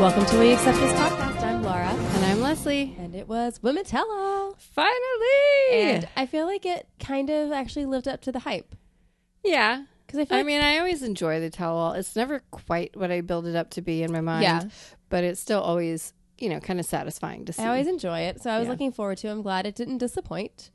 Welcome to We Accept This podcast. I'm Laura, And I'm Leslie. and it was Women Tell All. Finally. And I feel like it kind of actually lived up to the hype yeah. because I feel I like mean, I always enjoy the tell all. It's never quite what I build it up to be in my mind. Yeah. But it's still always, you know, kind of satisfying to see. I always enjoy it, so I was Yeah. looking forward to. it. I'm glad it didn't disappoint.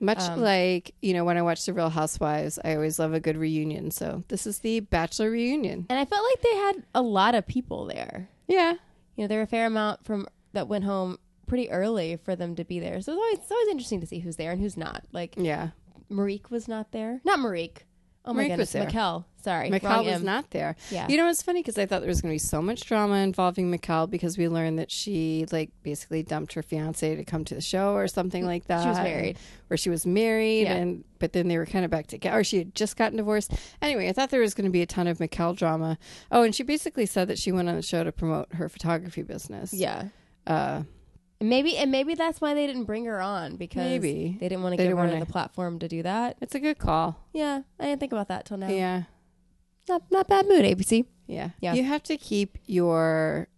Much um, like, you know, when I watch The Real Housewives, I always love a good reunion. So this is the Bachelor reunion. And I felt like they had a lot of people there. Yeah. You know, there were a fair amount from that went home pretty early for them to be there. So it's always it's always interesting to see who's there and who's not. Like Yeah. Marique was not there. Not Marique. Oh my Marique goodness, was there. Maquel. Sorry, Maquel wrong was M. not there. Yeah. You know, it's funny because I thought there was going to be so much drama involving Maquel because we learned that she, like, basically dumped her fiance to come to the show or something like that. She was married. Or she was married, Yeah. and but then they were kind of back together, or she had just gotten divorced. Anyway, I thought there was going to be a ton of Maquel drama. Oh, and she basically said that she went on the show to promote her photography business. Yeah. Uh, maybe and maybe that's why they didn't bring her on because Maybe. they didn't want to give her wanna- the platform to do that. it's a good call. Yeah, I didn't think about that till now. Yeah. Not not bad mood, ABC. Yeah. Yeah. You have to keep your.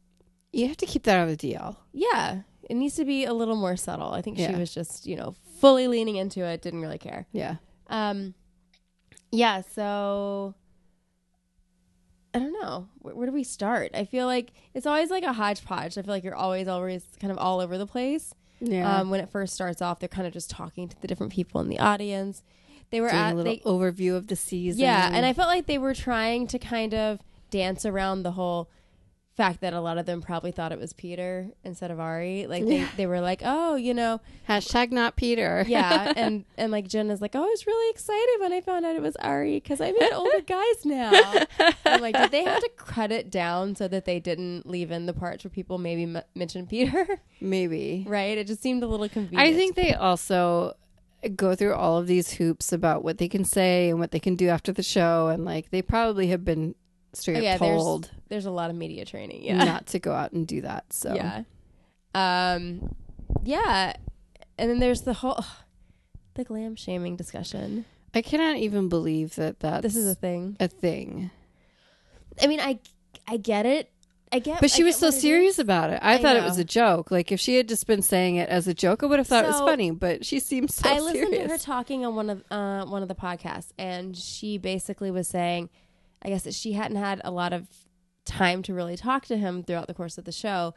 You have to keep that on the DL. Yeah. It needs to be a little more subtle. I think she was just, you know, fully leaning into it, didn't really care. Yeah. Um yeah, so I don't know. Where, where do we start? I feel like it's always like a hodgepodge. I feel like you're always always kind of all over the place. Yeah. Um, when it first starts off, they're kind of just talking to the different people in the audience. They were Doing at a little they, overview of the season. yeah, and I felt like they were trying to kind of dance around the whole fact that a lot of them probably thought it was Peter instead of Arie. Like they, they were like, oh, you know, Hashtag not Peter. yeah, and and like Jen is like, oh, I was really excited when I found out it was Arie because I'm into older guys now. I'm like, did they have to cut it down so that they didn't leave in the parts where people maybe m- mention Peter? Maybe. right? It just seemed a little convenient. I think they also go through all of these hoops about what they can say and what they can do after the show, and like they probably have been straight Oh, up yeah, told there's there's a lot of media training. Yeah, not to go out and do that. So yeah, um, yeah, and then there's the whole the glam shaming discussion. I cannot even believe that that's This is a thing. a thing. I mean, I I get it. I get, But she I was so what it is. serious about it. I, I thought it was a joke. Like if she had just been saying it as a joke, I would have thought it was funny. But she seems so I listened serious. to her talking on one of uh, one of the podcasts, and she basically was saying, I guess that she hadn't had a lot of time to really talk to him throughout the course of the show,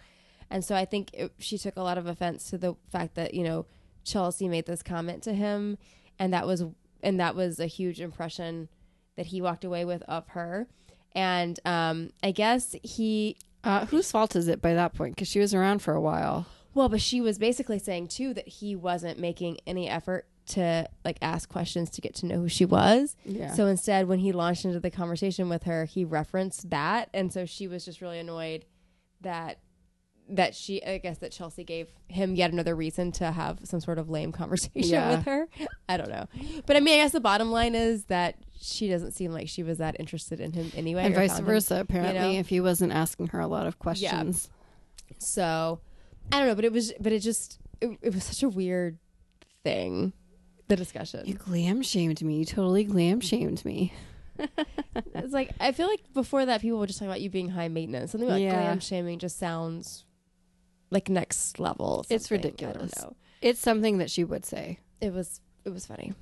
and so I think it, she took a lot of offense to the fact that you know Chelsea made this comment to him, and that was and that was a huge impression that he walked away with of her, and um, I guess he uh, whose fault is it by that point? Because she was around for a while. Well, but she was basically saying too that he wasn't making any effort to like ask questions to get to know who she was. Yeah. So instead, when he launched into the conversation with her, he referenced that, and so she was just really annoyed that that she, I guess, that Chelsea gave him yet another reason to have some sort of lame conversation Yeah. with her. I don't know, but I mean, I guess the bottom line is that she doesn't seem like she was that interested in him anyway, and vice found him. versa, apparently, know? if he wasn't asking her a lot of questions. yeah. So I don't know, but it was, but it just, it, it was such a weird thing. The discussion. You glam shamed me. You totally glam shamed me. it's like I feel like before that, people would just talk about you being high maintenance. Something like Yeah. glam shaming just sounds like next level. It's ridiculous. I don't know. It's something that she would say. It was, it was funny.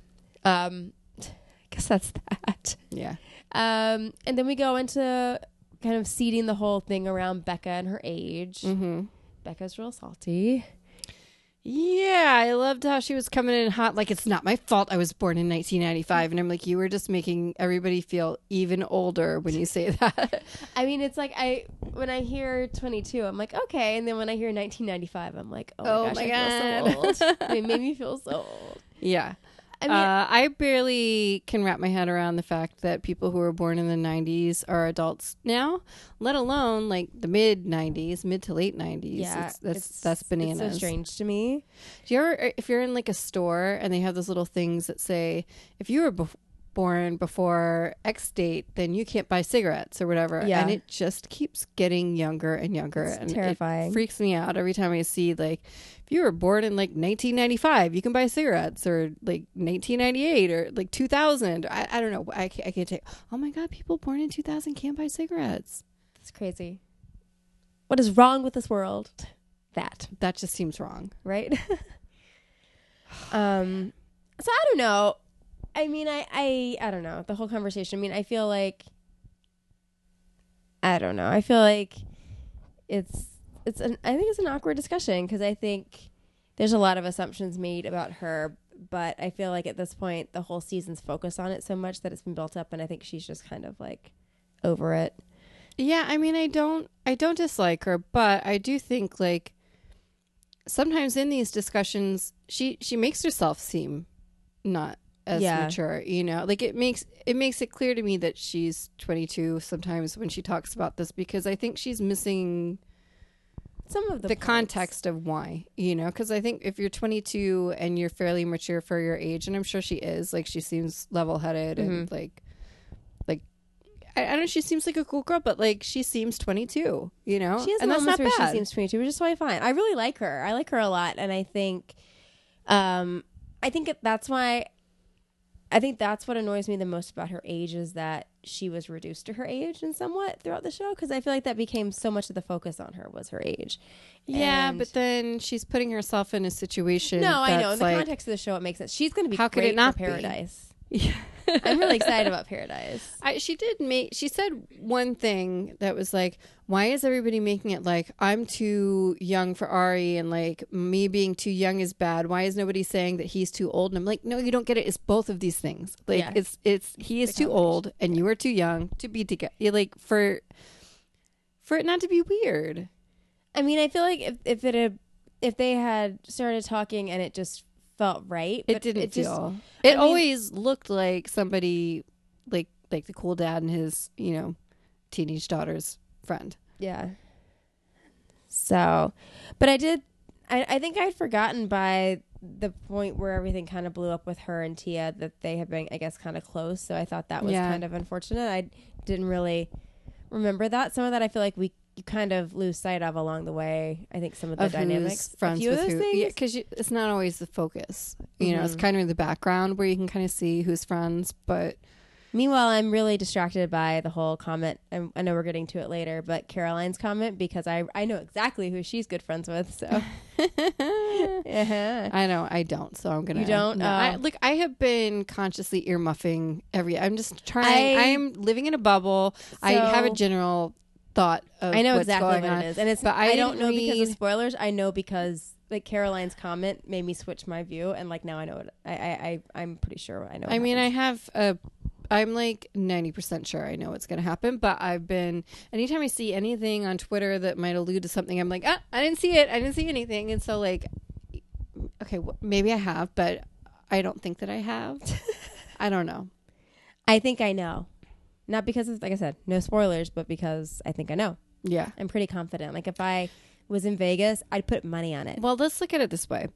Um, I guess that's that. Yeah. Um, and then we go into kind of seeding the whole thing around Becca and her age. Mm-hmm. Becca's real salty. Yeah, I loved how she was coming in hot. Like it's not my fault. I was born in 1995, and I'm like, you were just making everybody feel even older when you say that. I mean, it's like I when I hear 22, I'm like okay, and then when I hear 1995, I'm like, oh, Oh my my gosh, I feel so old. it made me feel so old. yeah. I mean, uh, I barely can wrap my head around the fact that people who were born in the 90s are adults now, let alone like the mid 90s, mid to late 90s. yeah, it's, that's it's- that's bananas. It's so strange to me. Do you ever, if you're in like a store and they have those little things that say, if you were bef- born before X date, then you can't buy cigarettes or whatever. Yeah. And it just keeps getting younger and younger. It's and it terrifying. freaks me out every time I see, like, if you were born in like 1995, you can buy cigarettes or like 1998 or like 2000. I, I don't know. I can't, I can't take, oh my God, people born in 2000 can't buy cigarettes. It's crazy. What is wrong with this world? That That just seems wrong. right? um, so I don't know. I mean, I, I, I don't know the whole conversation. I mean, I feel like, I don't know. I feel like it's, it's an, I think it's an awkward discussion because I think there's a lot of assumptions made about her, but I feel like at this point the whole season's focused on it so much that it's been built up, and I think she's just kind of like over it. Yeah, I mean, I don't, I don't dislike her, but I do think like sometimes in these discussions, she she makes herself seem not as Yeah. mature. You know, like it makes it makes it clear to me that she's 22 sometimes when she talks about this because I think she's missing Some of the, the, context of why. You know, because I think if you're 22 and you're fairly mature for your age, and I'm sure she is, like she seems level headed and like like. I, I don't know. She seems like a cool girl, but like she seems 22. You know, She has and that's not where bad. she seems 22, which is totally fine. I really like her. I like her a lot, and I think, um, I think that's why. I think that's what annoys me the most about her age is that she was reduced to her age and somewhat throughout the show because I feel like that became so much of the focus on her was her age. yeah, And- but then she's putting herself in a situation. no, I know. In the like, context of the show, it makes sense. She's going to be How could it not for be? Yeah. I'm really excited about Paradise. I, she did make. She said one thing that was like, "Why is everybody making it like I'm too young for Arie, and like me being too young is bad? Why is nobody saying that he's too old?" And I'm like, "No, you don't get it. It's both of these things. Like Yeah. it's it's he is too old, and you are too young to be together. Like for for it not to be weird. I mean, I feel like if, if it had, if they had started talking and it just felt right, It but didn't it just, feel. It mean- always looked like somebody like like the cool dad and his you know teenage daughter's friend. Yeah. So, but I did. I, I think I'd forgotten by the point where everything kind of blew up with her and Tia that they had been, I guess, kind of close. So I thought that was Yeah. kind of unfortunate. I didn't really remember that. Some of that I feel like we you kind of lose sight of along the way. I think some of the of dynamics, friends with who. things. Yeah, because it's not always the focus. You know, it's Mhm. kind of in the background where you can kind of see who's friends. But Meanwhile, I'm really distracted by the whole comment. I, I know we're getting to it later, but Caroline's comment because I I know exactly who she's good friends with. So, uh-huh. I know I don't, so I'm gonna. You don't? No, I, Oh. look, I have been consciously earmuffing every. I'm just trying. I- I'm living in a bubble. I have a general thought of I know exactly what on. it is, and it's. But I I, don't know because of spoilers. I know because like Caroline's comment made me switch my view, and like now I know it. I I, I I'm pretty sure I know. I mean, I have a. I'm like 90% sure I know what's going to happen, but I've been, anytime I see anything on Twitter that might allude to something, I'm like, ah, I didn't see it. I didn't see anything. And so, like, okay, w- maybe I have, but I don't think that I have. I don't know. I think I know, not because of like I said, no spoilers, but because I think I know. Yeah. I'm pretty confident. Like if I was in Vegas, I'd put money on it. Well, let's look at it this way.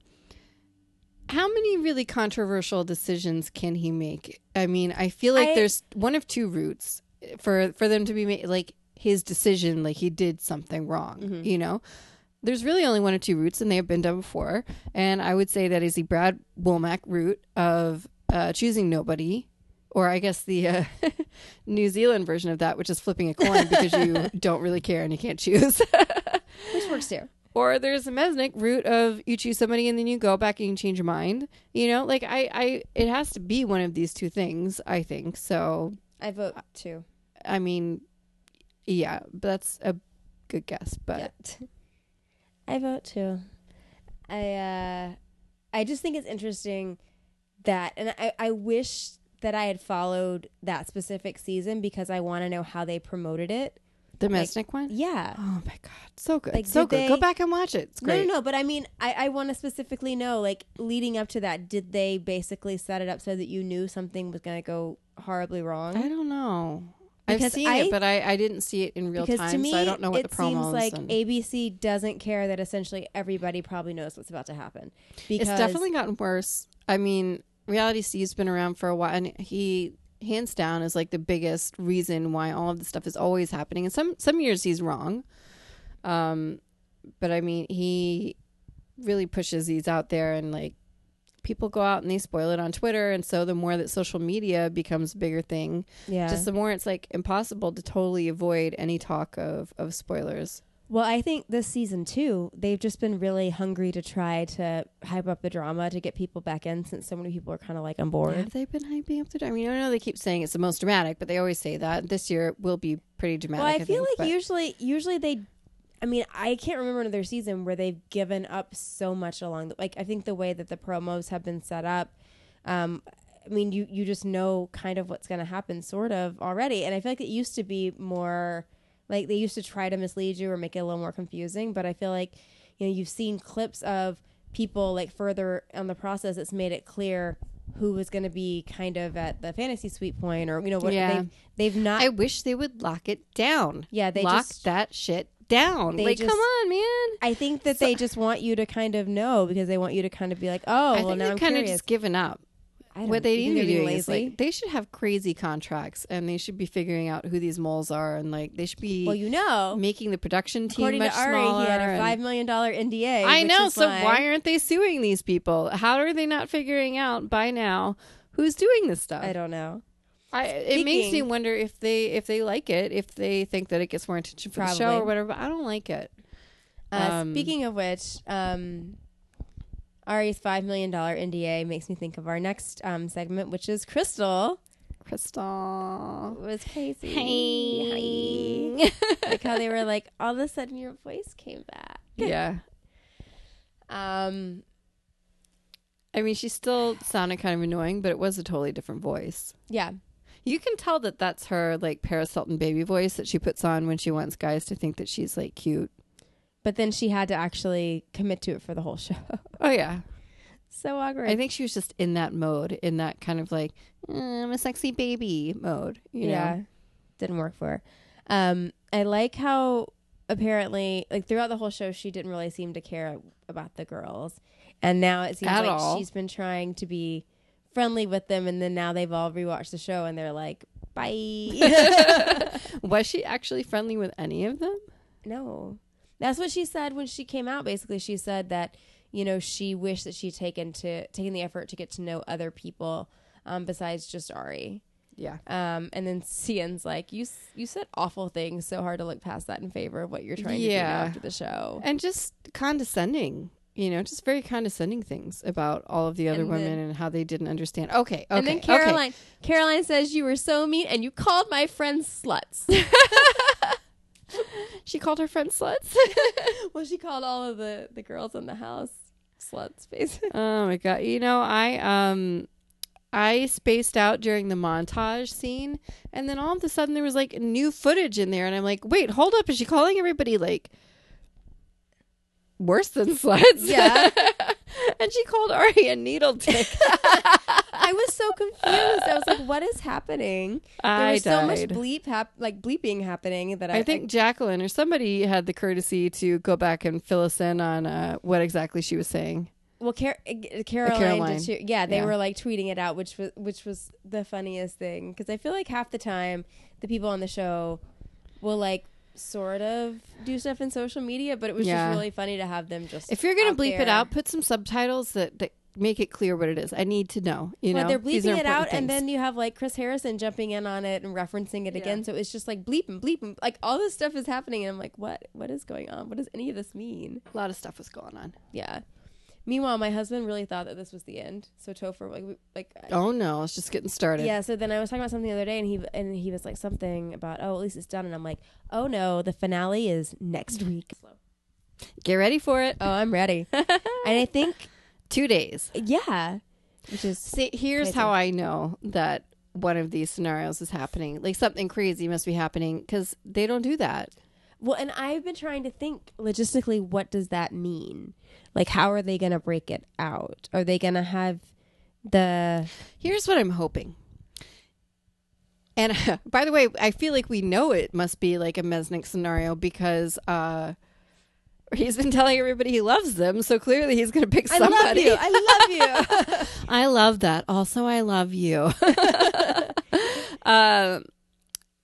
How many really controversial decisions can he make? I mean, I feel like I- there's one of two routes for for them to be made. Like his decision, like he did something wrong. Mhm. You know, there's really only one or two routes, and they have been done before. And I would say that is the Brad Womack route of uh, choosing nobody, or I guess the uh, New Zealand version of that, which is flipping a coin because you don't really care and you can't choose. Which works too. Or there's a Mesnick route of you choose somebody and then you go back and you change your mind. You know, like I, I, it has to be one of these two things. I think so. I vote too. I mean, yeah, but that's a good guess. But Yeah. I vote too. I uh I just think it's interesting that and I, I wish that I had followed that specific season because I want to know how they promoted it. the Like, one. Yeah. Oh my god, so good, Like, so good. Go back and watch it. It's No, great. no, no, but I mean, I, I want to specifically know, like, leading up to that, did they basically set it up so that you knew something was going to go horribly wrong? I don't know. I've seen I- it, but I, I didn't see it in real because time, to me, so I don't know what the promo seems like and- ABC doesn't care that essentially everybody probably knows what's about to happen. Because it's definitely gotten worse. I mean, Reality Steve's been around for a while, and he hands down is like the biggest reason why all of this stuff is always happening. And some some years he's wrong, um, but I mean he really pushes these out there, and like people go out and they spoil it on Twitter, and so the more that social media becomes a bigger thing, yeah. just the more it's like impossible to totally avoid any talk of of spoilers. Well, I think this season too, they've just been really hungry to try to hype up the drama to get people back in since so many people are kind of like on board. Have they been hyping up the? Drama? I mean, I know they keep saying it's the most dramatic, but they always say that this year will be pretty dramatic. Well, I, feel think, like usually, usually they. I mean, I can't remember another season where they've given up so much along. The, like, I think the way that the promos have been set up, um, I mean, you you just know kind of what's going to happen, sort of already. And I feel like it used to be more like they used to try to mislead you or make it a little more confusing. But I feel like you know you've seen clips of people like further on the process. It's made it clear who was going to be kind of at the fantasy suite point, or you know what Yeah. they've, they've not. I wish they would lock it down. yeah, they lock just that shit down. Like, just- come on, man. I think that they just want you to kind of know because they want you to kind of be like, oh, I well, think now I'm kind of just given up. What they need to be doing is like they should have crazy contracts, and they should be figuring out who these moles are, and like they should be well, you know, making the production team according much to Arie, smaller. he had a five million dollar NDA. I know. So why- why aren't they suing these people? How are they not figuring out by now who's doing this stuff? I don't know. I, it makes me wonder if they if they like it, if they think that it gets more attention for the show or whatever. But I don't like it. Uh, Um, speaking of which, um, Arie's five million dollar NDA makes me think of our next um, segment, which is Krystal Krystal. It was Casey. Hey. Hi. like how they were like, all of a sudden your voice came back. yeah. Um, I mean, she still sounded kind of annoying, but it was a totally different voice. yeah, You can tell that that's her like Paris Hilton baby voice that she puts on when she wants guys to think that she's like cute. But then she had to actually commit to it for the whole show. Oh yeah, so awkward. I think she was just in that mode, in that kind of like "Uh, I'm a sexy baby mode. You yeah, know? didn't work for her. Um, I like how apparently, like throughout the whole show, she didn't really seem to care about the girls, and now it seems At like all. she's been trying to be friendly with them, and then now they've all rewatched the show and they're like, "Bye." was she actually friendly with any of them? no, that's what she said when she came out. Basically, she said that you know she wished that she'd taken to taken the effort to get to know other people um, besides just Arie. Yeah. Um, and then Seinne's like, you you said awful things, so hard to look past that in favor of what you're trying to do after the show. And just condescending, you know, just very condescending things about all of the other And women then- and how they didn't understand. Okay, okay. and then okay. Caroline, Caroline says you were so mean, and you called my friends sluts. She called her friend sluts. well, she called all of the the girls in the house sluts, basically. oh my god. You know, I um I spaced out during the montage scene and then all of a sudden there was like new footage in there and I'm like, "Wait, hold up. Is she calling everybody like worse than sluts?" Yeah. and she called Arie a needle dick. I was so confused. I was like, "What is happening?" There I was so much bleep, hap- like bleeping happening that I, I think Jacqueline or somebody had the courtesy to go back and fill us in on uh, what exactly she was saying. Well, Car- uh, Caroline, Caroline. too. Yeah, they Yeah. were like tweeting it out, which was which was the funniest thing because I feel like half the time the people on the show will like sort of do stuff in social media, but it was Yeah. just really funny to have them just. If you're gonna bleep it out, put some subtitles that, that make it clear what it is. I need to know. You Well, know, they're These are bleeping it important out, and then you have like Chris Harrison jumping in on it and referencing it Yeah. again. So it's just like bleeping, bleeping, like all this stuff is happening, and I'm like, what? What is going on? What does any of this mean? a lot of stuff was going on. Yeah. Meanwhile, my husband really thought that this was the end. So Topher, like, we- like, Oh no, it's just getting started. Yeah, so then I was talking about something the other day, and he and he was like something about oh at least it's done, and I'm like oh no, the finale is next week. Get ready for it. Oh, I'm ready, and I think Two days. yeah, which is See, here's Crazy. how I know that one of these scenarios is happening. Like something crazy must be happening because they don't do that. well, and I've been trying to think logistically, what does that mean? Like, how are they gonna break it out? Are they gonna have the Here's what I'm hoping. And by the way, I feel like we know it must be like a Mesnick scenario because uh, he's been telling everybody he loves them, so clearly he's going to pick somebody. I love somebody. you, I love you. I love that. Also, I love you. um,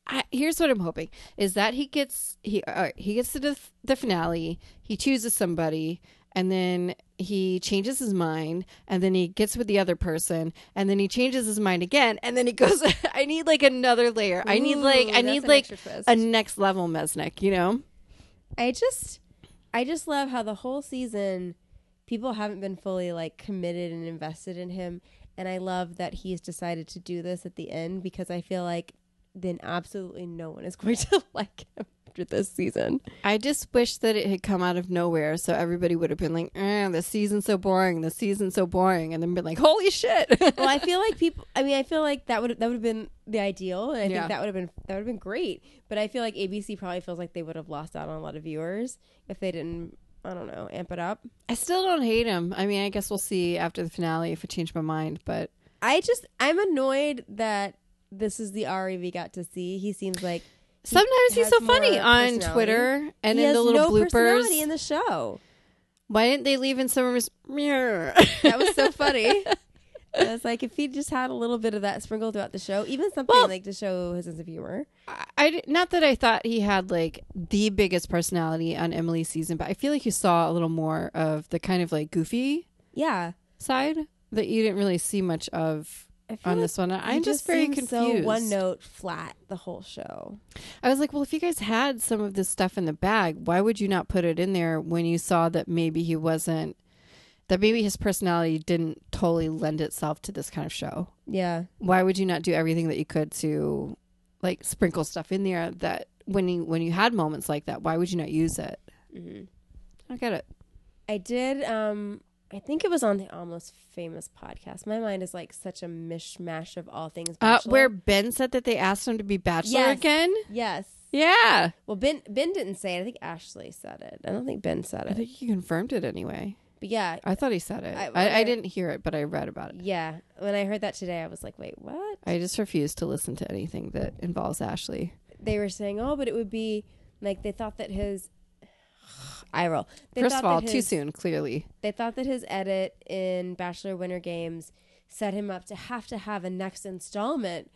I, here's what I'm hoping is that he gets he all right, he gets to the, the finale. He chooses somebody, and then he changes his mind, and then he gets with the other person, and then he changes his mind again, and then he goes. I need like another layer. I need like I need like a next level Mesnick. You know. I just I just love how the whole season people haven't been fully like committed and invested in him and I love that he's decided to do this at the end because I feel like then absolutely no one is going to like him after this season. I just wish that it had come out of nowhere, so everybody would have been like, eh, "The season's so boring. The season's so boring," and then been like, "Holy shit!" well, I feel like people. I mean, I feel like that would that would have been the ideal, and I Yeah. think that would have been that would have been great. But I feel like ABC probably feels like they would have lost out on a lot of viewers if they didn't. I don't know, amp it up. I still don't hate him. I mean, I guess we'll see after the finale if I change my mind. But I just I'm annoyed that this is the Arie we got to see. He seems like sometimes he's so funny on. Twitter and he in the little no bloopers. personality in the show. Why didn't they leave in Summer's mirror? That was so funny. I was like, if he just had a little bit of that sprinkled throughout the show, even something Well- like to show his sense of humor. I, I not that I thought he had like the biggest personality on Emily's season, but I feel like you saw a little more of the kind of like goofy Yeah, side that you didn't really see much of on like this one. I'm just very seems confused. So one note flat the whole show. I was like, well, if you guys had some of this stuff in the bag, why would you not put it in there when you saw that maybe he wasn't, that maybe his personality didn't totally lend itself to this kind of show? Yeah, Why would you not do everything that you could to, like, sprinkle stuff in there that when you when you had moments like that, why would you not use it? hmm I get it. I did. Um, I think it was on the Almost Famous podcast. My mind is like such a mishmash of all things. Uh, where Ben said that they asked him to be Bachelor Yes. again. yes. Yeah, Well, Ben Ben didn't say it. I think Ashley said it. I don't think Ben said it. I think he confirmed it anyway. But yeah, I thought he said it. I- I, I, I- didn't hear it, but I read about it. yeah. When I heard that today, I was like, wait, what? I just refuse to listen to anything that involves Ashley. They were saying, oh, but it would be like they thought that his. I roll. They First of all, that too soon, clearly. They thought that his edit in Bachelor Winter Games set him up to have to have a next installment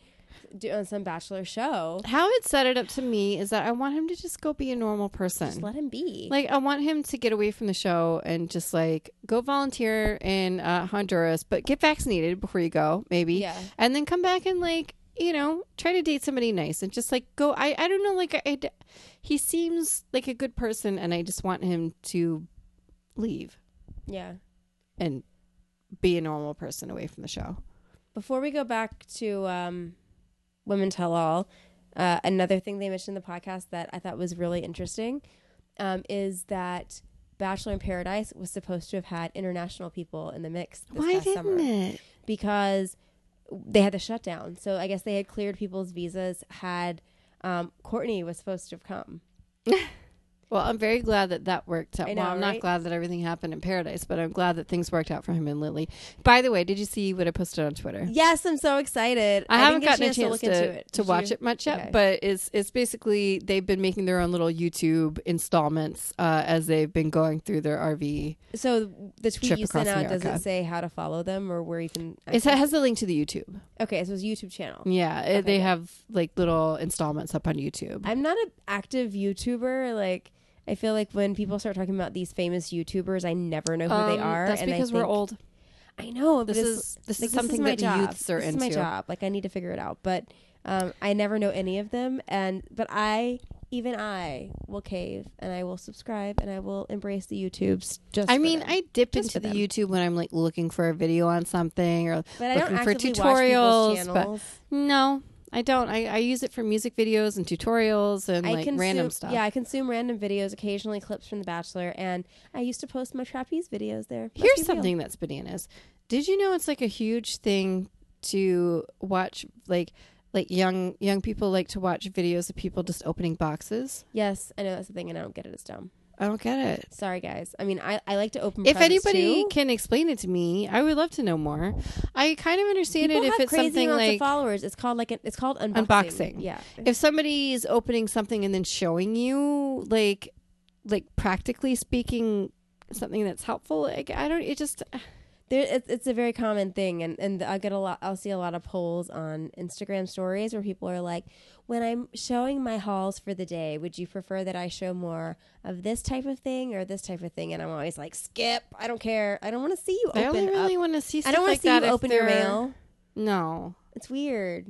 do, on some Bachelor show. How it set it up to me is that I want him to just go be a normal person. Just let him be. Like I want him to get away from the show and just like go volunteer in uh, Honduras, but get vaccinated before you go, maybe, yeah. and then come back and like you know try to date somebody nice and just like go. I I don't know, like I, I- he seems like a good person, and I just want him to leave Yeah. and be a normal person away from the show. Before we go back to um, Women Tell All, uh, another thing they mentioned in the podcast that I thought was really interesting um, is that Bachelor in Paradise was supposed to have had international people in the mix this Why past didn't summer it? because they had the shutdown. So I guess they had cleared people's visas. Had um, Courtney was supposed to have come. Well, I'm very glad that that worked out. I well, know, I'm right? not glad that everything happened in paradise, but I'm glad that things worked out for him and Lily. By the way, did you see what I posted on Twitter? Yes, I'm so excited. I, haven't didn't get gotten a chance, look to, into it. to Did watch you? it much yet, Okay. but it's it's basically they've been making their own little YouTube installments uh, as they've been going through their RV. So the tweet you sent out doesn't say how to follow them or where you can? It has a link to the YouTube. okay, so it's a YouTube channel. Yeah, it- Okay, they have like little installments up on YouTube. I'm not an active YouTuber. Like I feel like when people start talking about these famous YouTubers, I never know who they Um, are. That's and because we're old. I know, This is this like, is something my that the job. youths are this into. is my job. Like I need to figure it out. But um, I never know any of them, and but I even I will cave and I will subscribe and I will embrace the YouTubes. Just I mean, them. I dip Just into the them. YouTube when I'm like looking for a video on something or but I don't looking for tutorials, but- no, I don't. I, I use it for music videos and tutorials and I like consume, random stuff. Yeah, I consume random videos, occasionally clips from The Bachelor, and I used to post my trapeze videos there. Here's something that's bananas. Did you know it's like a huge thing to watch like like young young people like to watch videos of people just opening boxes? Yes, I know that's the thing, and I don't get it. It's dumb. I don't get it. Sorry, guys. I mean, I, I like to open. If anybody too. can explain it to me, I would love to know more. I kind of understand People it if it's something like followers. It's called like it's called unboxing. Unboxing. Yeah, if somebody is opening something and then showing you like like practically speaking something that's helpful like, i don't it just there, it's, it's a very common thing, and and I get a lot. I'll see a lot of polls on Instagram stories where people are like, "When I'm showing my hauls for the day, would you prefer that I show more of this type of thing or this type of thing?" And I'm always like, "Skip. I don't care. I don't want to see you i only really want to see I don't really want like to see you open your mail. no It's weird."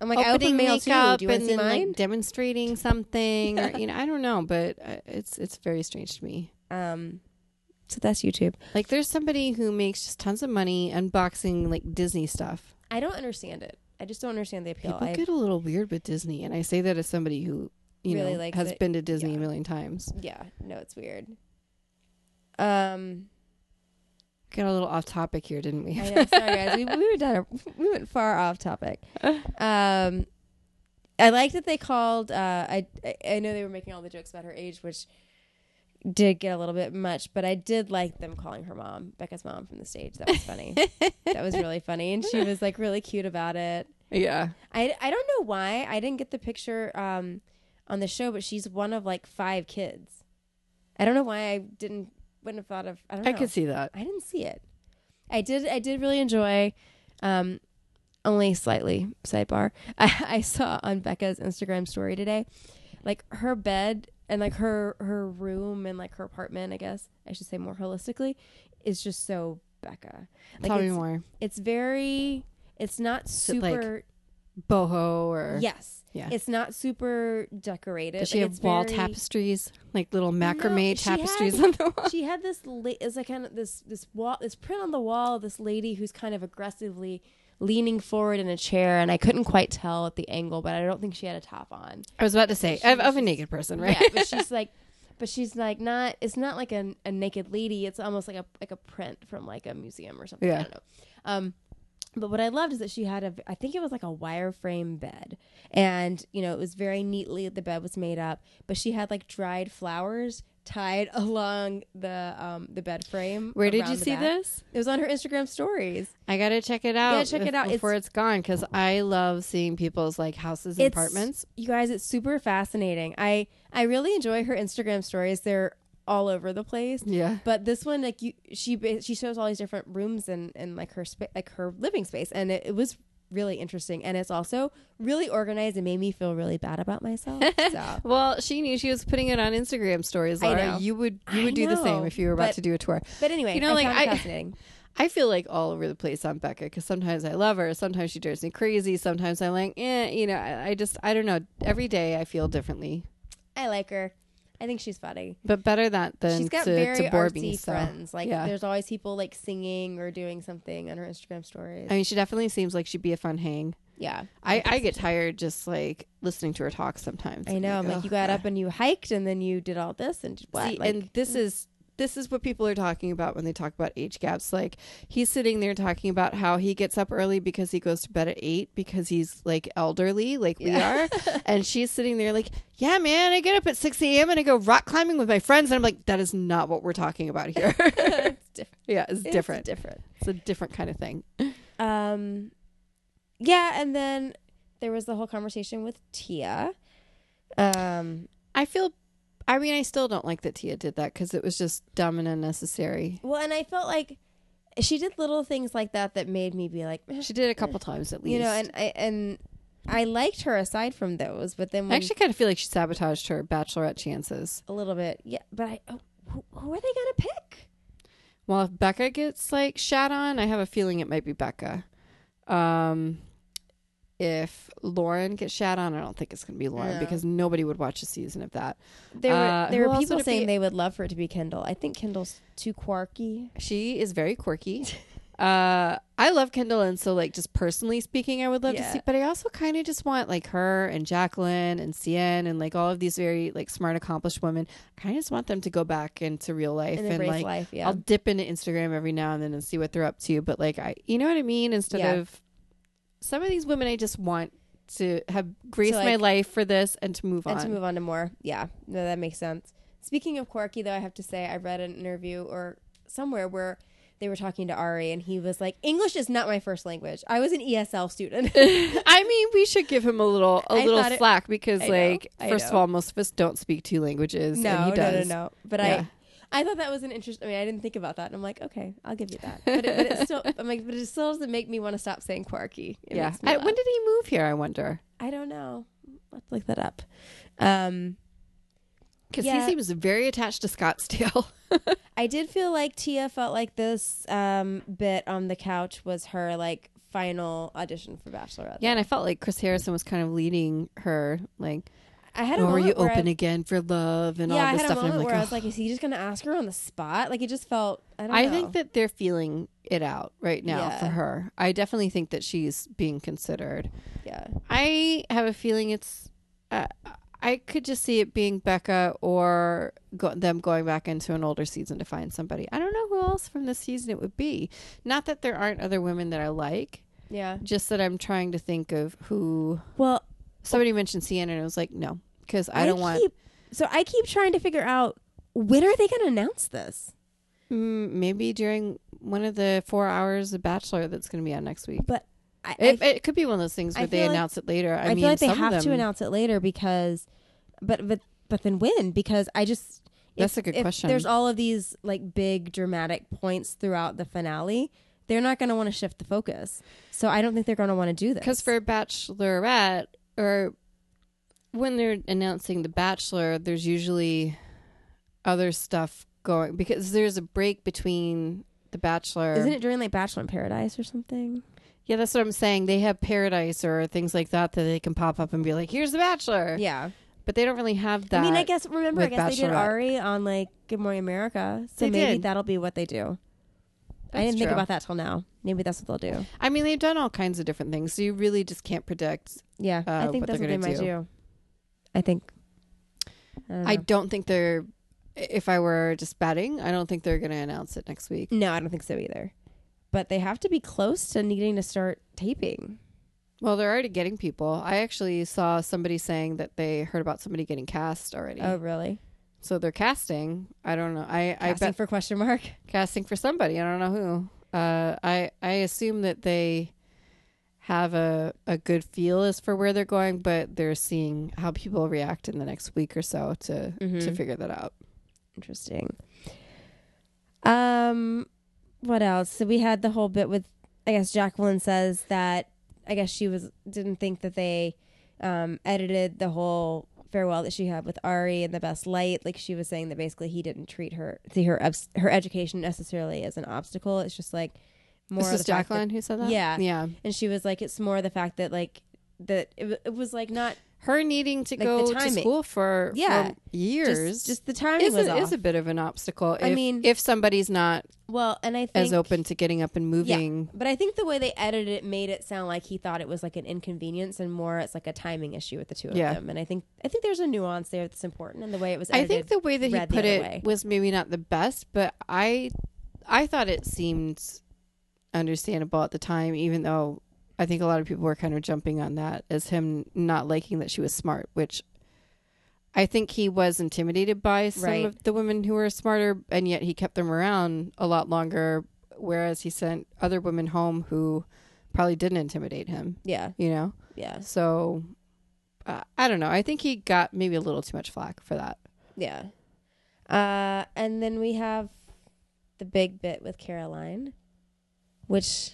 I'm like, I open opening mail too. makeup Do you want and then mine? like demonstrating something, or you know, I don't know, but uh, it's it's very strange to me. um, so that's YouTube. Like, there's somebody who makes just tons of money unboxing like Disney stuff. I don't understand it. I just don't understand the appeal. People I, get a little weird with Disney, and I say that as somebody who you Really know likes has it. been to Disney Yeah. a million times. yeah, no, it's weird. Um, Got a little off topic here, didn't we? I know. Sorry, guys. We, we were done. We went far off topic. Um, I like that they called. Uh, I I- I know they were making all the jokes about her age, which did get a little bit much, but I did like them calling her mom, Becca's mom, from the stage. That was funny. that was really funny, and she was like really cute about it. yeah. I I don't know why I didn't get the picture um on the show, but she's one of like five kids. I don't know why I didn't wouldn't have thought of. I don't know. I could see that. I didn't see it. I did. I did really enjoy. Um, only slightly sidebar. I, I saw on Becca's Instagram story today, like her bed and like her her room and like her apartment. I guess I should say more holistically, is just so Becca. Like Tell me it's, more. it's very. It's not it, like, super. Boho or yes. Yeah. It's not super decorated. Does she Like, have wall very- tapestries, like little macrame had- tapestries on the wall? she had this la- it's like kind of this this wall this print on the wall this lady who's kind of aggressively leaning forward in a chair and I couldn't quite tell at the angle but I don't think she had a top on. I was about to say, of, of a naked person, right? Yeah, but she's like but she's like not it's not like a, a naked lady, it's almost like a like a print from like a museum or something. I Yeah. don't know. Um but what I loved is that she had a, I think it was like a wireframe bed, and you know it was very neatly the bed was made up. But she had like dried flowers tied along the um the bed frame. Where did you see back. this? It was on her Instagram stories. I gotta check it out. check it out. It's- before it's gone because I love seeing people's like houses and apartments. You guys, it's super fascinating. I I really enjoy her Instagram stories. They're all over the place. Yeah, But this one, like you, she she shows all these different rooms and and like her spa- like her living space, and it, it was really interesting. And it's also really organized and made me feel really bad about myself. So Well, she knew she was putting it on Instagram stories. I know. You would you I would do the same if you were about but- to do a tour. But anyway, You know, I like, I- fascinating. I feel like all over the place on Becca because sometimes I love her, sometimes she drives me crazy, sometimes I'm like, eh, you know, I, I just I don't know. Every day I feel differently, I like her. I think she's funny. but better that than she's got to, very to artsy me. So. friends. Like yeah. there's always people like singing or doing something on her Instagram stories. I mean, she definitely seems like she'd be a fun hang. yeah, I, I get tired just like listening to her talk sometimes. I know. I'm like, "Ugh, you got God." up and you hiked, and then you did all this, and what? See, Like, and this mm. is this is what people are talking about when they talk about age gaps. Like he's sitting there talking about how he gets up early because he goes to bed at eight because he's like elderly, like Yeah. we are, and she's sitting there like, yeah, man, I get up at six a.m. and I go rock climbing with my friends, and I'm like, that is not what we're talking about here. it's different. yeah, it's It's different. different. It's a different kind of thing. Um, yeah, and then there was the whole conversation with Tia. Um, I feel. I mean, I still don't like that Tia did that because it was just dumb and unnecessary. well, and I felt like she did little things like that that made me be like, She did it a couple times at least. you know, and I and I liked her aside from those, but then I actually kind of feel like she sabotaged her bachelorette chances. a little bit, yeah. But I, oh, who, who are they gonna pick? Well, if Becca gets like shat on, I have a feeling it might be Becca. Um, if Lauren gets shat on, I don't think it's going to be Lauren No. because nobody would watch a season of that. There were Uh, there who were else people would it saying be? they would love for it to be Kendall. I think Kendall's too quirky. She is very quirky. uh, I love Kendall, and so like just personally speaking, I would love to Yeah. see. But I also kind of just want like her and Jacqueline and Seinne and like all of these very like smart, accomplished women. I kind of just want them to go back into real life And and embrace like life, yeah. I'll dip into Instagram every now and then and see what they're up to. But like I, you know what I mean? Instead Yeah. of some of these women, I just want to have graced my like- life for this and to move and on. to move on to more. Yeah, no, that makes sense. Speaking of quirky, though, I have to say I read an interview or somewhere where they were talking to Arie, and he was like, "English is not my first language. I was an ESL student." I mean, we should give him a little a I little it- slack because, I like, I first of all, most of us don't speak two languages. and no, he no, does. no, no. But Yeah. I, I thought that was an interesting. I mean, I didn't think about that, and I'm like, okay, I'll give you that. But it, but it still, I'm like, but it still doesn't make me want to stop saying quirky. It Yeah. I, when did he move here? I wonder. I don't know. Let's look that up. Um, Because Yeah. he seems very attached to Scottsdale. I did feel like Tia felt like this um, bit on the couch was her like final audition for Bachelorette. Yeah, and I felt like Chris Harrison was kind of leading her, like, I had a "Oh, are you where I- open again for love?" and yeah, all I this had stuff. a moment like, where I "Oh." was like, is he just going to ask her on the spot? Like, it just felt. I don't I think that they're feeling it out right now Yeah. for her. I definitely think that she's being considered. Yeah. I have a feeling it's. Uh, I could just see it being Becca or go, them going back into an older season to find somebody. I don't know who else from this season it would be. Not that there aren't other women that I like, Yeah. just that I'm trying to think of who. Well, Somebody mentioned CNN, and I was like, no, because I, don't want. keep, So I keep trying to figure out when are they going to announce this? Mm, maybe during one of the four hours of Bachelor that's going to be on next week. But I, It, I, it could be one of those things I where they feel like- announce it later. I, I mean, feel like they some of have to them- announce it later because, but but but then when? Because I just That's a good if question. There's all of these like big dramatic points throughout the finale. They're not going to want to shift the focus, so I don't think they're going to want to do this. Because for Bachelorette, or when they're announcing The Bachelor, there's usually other stuff going because there's a break between The Bachelor. isn't it during like Bachelor in Paradise or something? Yeah, that's what I'm saying. They have Paradise or things like that that they can pop up and be like, "Here's The Bachelor," Yeah, but they don't really have that. I mean, I guess remember, I with guess they did Bachelorette. Arie on like Good Morning America, so They maybe did. that'll be what they do. I didn't think about that till now. Maybe that's what they'll do. I mean, they've done all kinds of different things, so you really just can't predict. Yeah, I Uh, think what that's they're what they might do. do. I think. I don't I don't think they're. If I were just betting, I don't think they're going to announce it next week. No, I don't think so either. But they have to be close to needing to start taping. Well, they're already getting people. I actually saw somebody saying that they heard about somebody getting cast already. Oh, really? So they're casting. I don't know. I I Casting bet for question mark. casting for somebody. I don't know who. Uh, I I assume that they have a a good feel as for where they're going, but they're seeing how people react in the next week or so to to Mhm. figure that out. Interesting. Um, what else? So we had the whole bit with, I guess Jacqueline says that I guess she was didn't think that they um, edited the whole farewell that she had with Arie in the best light. Like she was saying that basically he didn't treat her see her her education necessarily as an obstacle. It's just like more. This the fact that- Jacqueline who said that. Yeah. yeah. and she was like, it's more the fact that like that it, it was like not Her needing to Like go to school for Yeah. for years just just the timing is was a, is a bit of an obstacle. I if- mean- if somebody's not well, and I think as open to getting up and moving. But I think the way they edited it made it sound like he thought it was like an inconvenience and more it's like a timing issue with the two of Yeah. them. And I think I think there's a nuance there that's important and the way it was I think the way that he put it way. was maybe not the best, but I I thought it seemed understandable at the time, even though I think a lot of people were kind of jumping on that as him not liking that she was smart, which I think he was intimidated by some Right. of the women who were smarter, and yet he kept them around a lot longer. Whereas he sent other women home who probably didn't intimidate him, yeah, you know. yeah, So uh, I don't know. I think he got maybe a little too much flack for that. yeah. Uh, and then we have the big bit with Caroline, which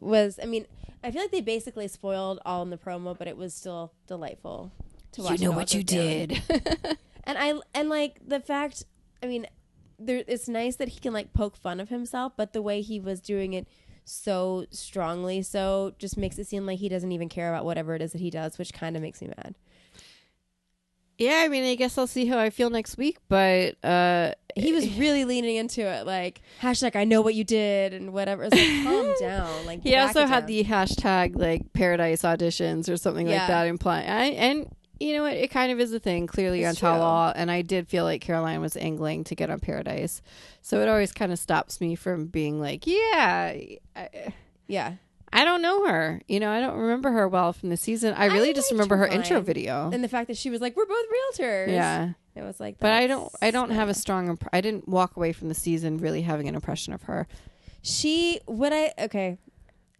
was I mean I feel like they basically spoiled all in the promo, but it was still delightful to watch. it all go down. and I and like the fact, I mean, there it's nice that he can like poke fun of himself, but the way he was doing it so strongly, so just makes it seem like he doesn't even care about whatever it is that he does, which kind of makes me mad. Yeah, I mean, I guess I'll see how I feel next week, but uh He was really leaning into it, like hashtag I know what you did and whatever. It's like calm down. Like he also had down. the hashtag like paradise auditions or something Yeah. like that implying I, and you know what it kind of is a thing clearly It's on Law and I did feel like Caroline was angling to get on paradise so it always kind of stops me from being like yeah I, yeah. I don't know her you know I don't remember her well from the season I really just remember her intro video And the fact that she was like, "We're both realtors." yeah it was like. but I don't I don't have a strong imp- I didn't walk away from the season really having an impression of her She what I okay.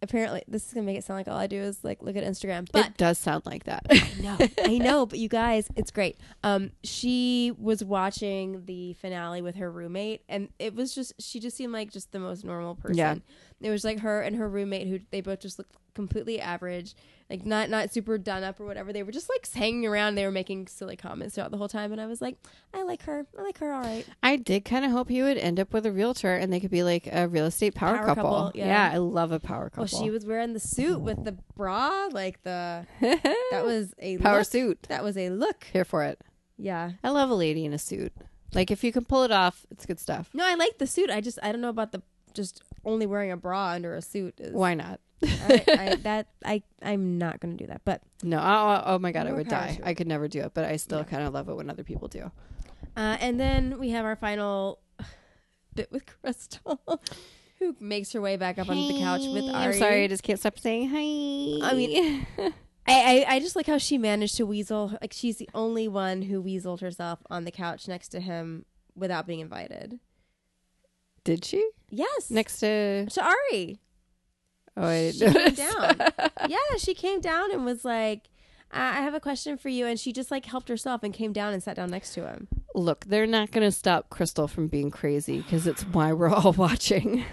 Apparently, this is gonna make it sound like all I do is like look at Instagram, but it does sound like that No, I know, but you guys, it's great. Um, she was watching the finale with her roommate, and it was just she just seemed like just the most normal person. Yeah. It was like her and her roommate who they both just looked completely average, like not not super done up or whatever. They were just like hanging around. They were making silly comments throughout the whole time, and I was like, I like her. I like her. All right. I did kind of hope he would end up with a realtor and they could be like a real estate power, Power couple. couple, yeah. I love a power couple. Well, she was wearing the suit with the bra, like the that was a power look. suit. That was a look. Here for it. Yeah. I love a lady in a suit. Like if you can pull it off, it's good stuff. No, I like the suit. I just I don't know about the just only wearing a bra under a suit. Is, Why not? I, I, that I I'm not gonna do that. But No, oh, oh my god, I would die. I could never do it, but I still Yeah. kind of love it when other people do. uh, and then we have our final bit with Krystal, who makes her way back up onto the couch with Arie. I'm sorry, I just can't stop saying hi. I mean- I, I I just like how she managed to weasel. Like she's the only one who weaseled herself on the couch next to him without being invited. Did she Yes, next to? to Arie. Oh, I She came down. yeah, she came down and was like, I I have a question for you. And she just like helped herself and came down and sat down next to him. Look, they're not going to stop Krystal from being crazy because it's why we're all watching.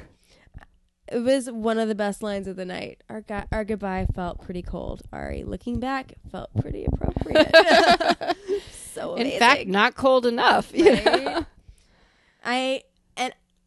It was one of the best lines of the night. Our, gu- our goodbye felt pretty cold. Arie, looking back, felt pretty appropriate. so In fact, not cold enough. you know? I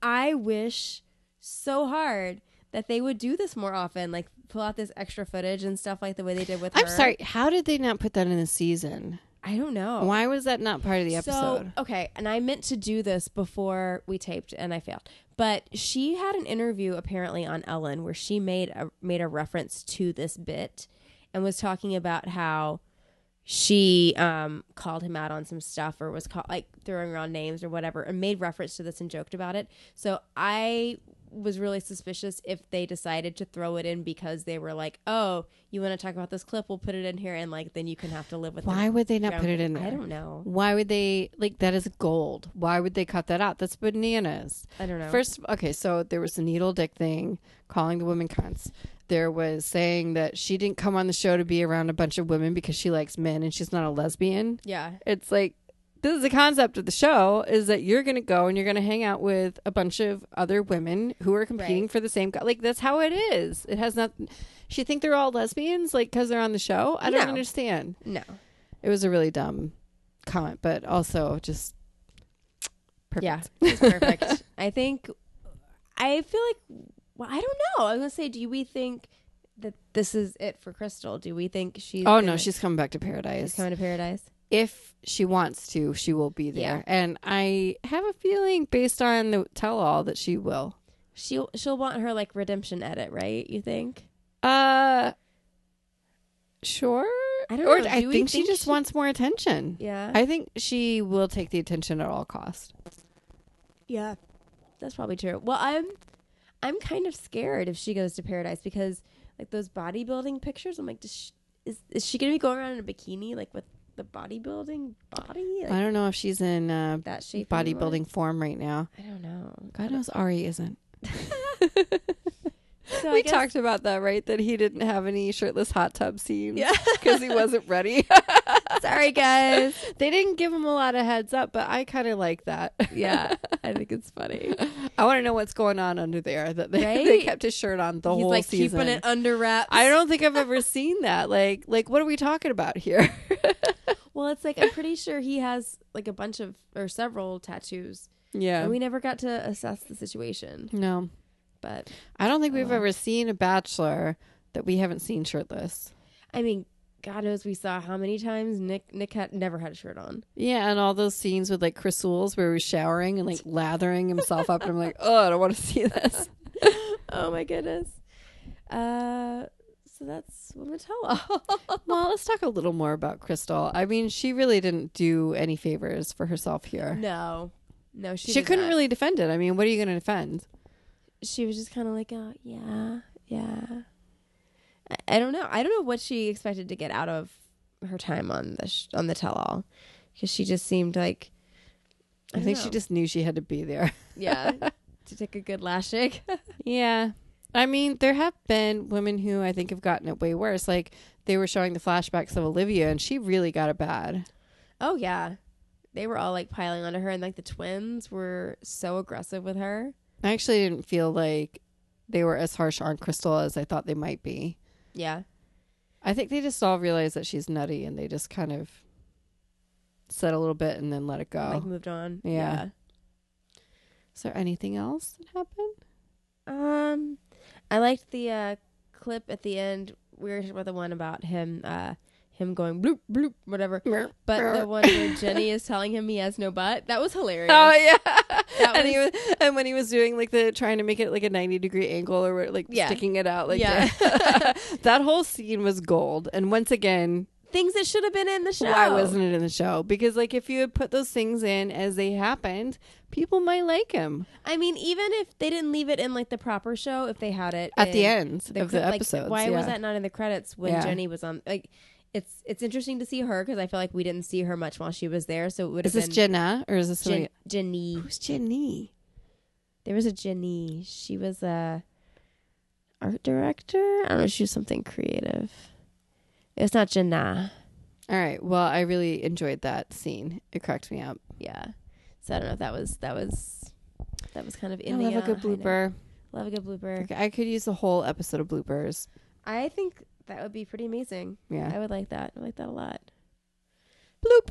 I wish so hard that they would do this more often, like pull out this extra footage and stuff like the way they did with. I'm sorry. How did they not put that in the season? I don't know. Why was that not part of the episode? So, okay, and I meant to do this before we taped and I failed. But she had an interview apparently on Ellen where she made a made a reference to this bit and was talking about how she um called him out on some stuff or was call- like throwing around names or whatever and made reference to this and joked about it. So I was really suspicious if they decided to throw it in because they were like, "Oh, you want to talk about this clip? We'll put it in here and like then you can have to live with Why would they not put it in there? I don't know. Why would they like that is gold? Why would they cut that out? That's bananas. I don't know. First, okay, so there was the needle dick thing, calling the women cunts. There was saying that she didn't come on the show to be around a bunch of women because she likes men and she's not a lesbian. yeah, It's like this is the concept of the show is that you're going to go and you're going to hang out with a bunch of other women who are competing Right. for the same guy. Like that's how it is. It has not. She think they're all lesbians like because they're on the show. I don't understand. no. It was a really dumb comment, but also just perfect. Yeah, it's perfect. I think I feel like well, I don't know. I was gonna say, do we think that this is it for Krystal? Do we think she's? Oh gonna- no, she's coming back to paradise. she's coming to paradise. if she wants to, she will be there. And I have a feeling based on the tell all that she will. She'll she'll want her like redemption edit, right? You think? Uh sure. I don't or know. I Do we think she think just she- wants more attention. Yeah, I think she will take the attention at all cost. yeah, that's probably true. Well, I'm I'm kind of scared if she goes to paradise because like those bodybuilding pictures. I'm like, does she, is is she gonna be going around in a bikini like with the bodybuilding body like I don't know if she's in uh, that shape? bodybuilding form right now. I don't know. God knows Arie isn't. So we guess- talked about that, right? That he didn't have any shirtless hot tub scenes Yeah. because he wasn't ready. Sorry, guys. they didn't give him a lot of heads up, but I kind of like that. Yeah, I think it's funny. I want to know what's going on under there. That they, Right? they kept his shirt on the He's whole like season. keeping it under wraps. I don't think I've ever seen that. Like, like what are we talking about here? Well, it's like I'm pretty sure he has like a bunch of or several tattoos, yeah. and we never got to assess the situation. no, But I don't think we've ever seen a bachelor that we haven't seen shirtless. I mean, God knows we saw how many times Nick Nick had never had a shirt on. Yeah, and all those scenes with like Chris Soules where he was showering and like lathering himself up, and I'm like, oh, I don't want to see this. oh my goodness. Uh, so that's Women Tell All. Well, let's talk a little more about Krystal. I mean, she really didn't do any favors for herself here. no, no, she She, couldn't not. really defend it. I mean, what are you going to defend? She was just kind of like, oh yeah, yeah. I, I don't know. I don't know what she expected to get out of her time on the sh- on the tell all because she just seemed like I, don't think she just knew she had to be there. yeah to take a good lashing. Yeah. I mean, there have been women who I think have gotten it way worse. Like they were showing the flashbacks of Olivia and she really got it bad. oh yeah, they were all like piling onto her, and like the twins were so aggressive with her. I actually didn't feel like they were as harsh on Krystal as I thought they might be. Yeah. I think they just all realized that she's nutty and they just kind of said a little bit and then let it go. Like moved on. Yeah. Is there anything else that happened? Um, I liked the uh, clip at the end. We were talking about the one about him, uh, him going bloop bloop whatever. But the one where Jenny is telling him he has no butt. That was hilarious. Oh yeah, That and he was, and when he was doing like the trying to make it like a ninety degree angle or like Yeah. sticking it out, like Yeah. that whole scene was gold. And once again, Things that should have been in the show. why wasn't it in the show? Because like if you had put those things in as they happened, people might like him I mean, even if they didn't leave it in like the proper show, if they had it at the end of the like, episodes. why was that not in the credits when Yeah. Jenny was on? Like, it's it's interesting to see her because I feel like we didn't see her much while she was there. So it would Is have this been Jenna or is this? Jen- Jenny. Who's Jenny? There was a Jenny. She was a art director. I don't know. She was something creative. It's not Jenna. All right. Well, I really enjoyed that scene. It cracked me up. Yeah. So I don't know if that was that was that was kind of I in the love a good blooper. Love a good blooper. I could use a whole episode of bloopers. I think that would be pretty amazing. Yeah. I would like that. I like that a lot. Bloop.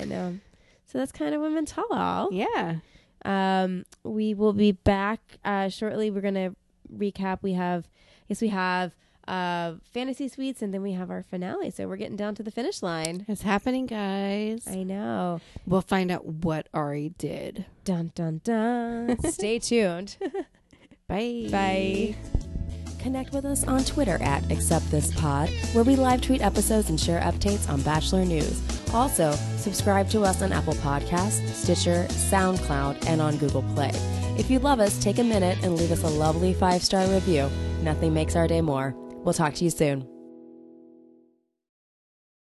I know. So that's kind of women tell all. Yeah. Um, we will be back uh, shortly. We're gonna recap. We have, yes, we have uh, fantasy suites, and then we have our finale. So we're getting down to the finish line. It's happening, guys. I know. We'll find out what Arie did. Dun dun dun. Stay tuned. Bye. Bye. Connect with us on Twitter at AcceptThisPod, where we live tweet episodes and share updates on Bachelor News. Also, subscribe to us on Apple Podcasts, Stitcher, SoundCloud, and on Google Play. If you love us, take a minute and leave us a lovely five star review. Nothing makes our day more. We'll talk to you soon.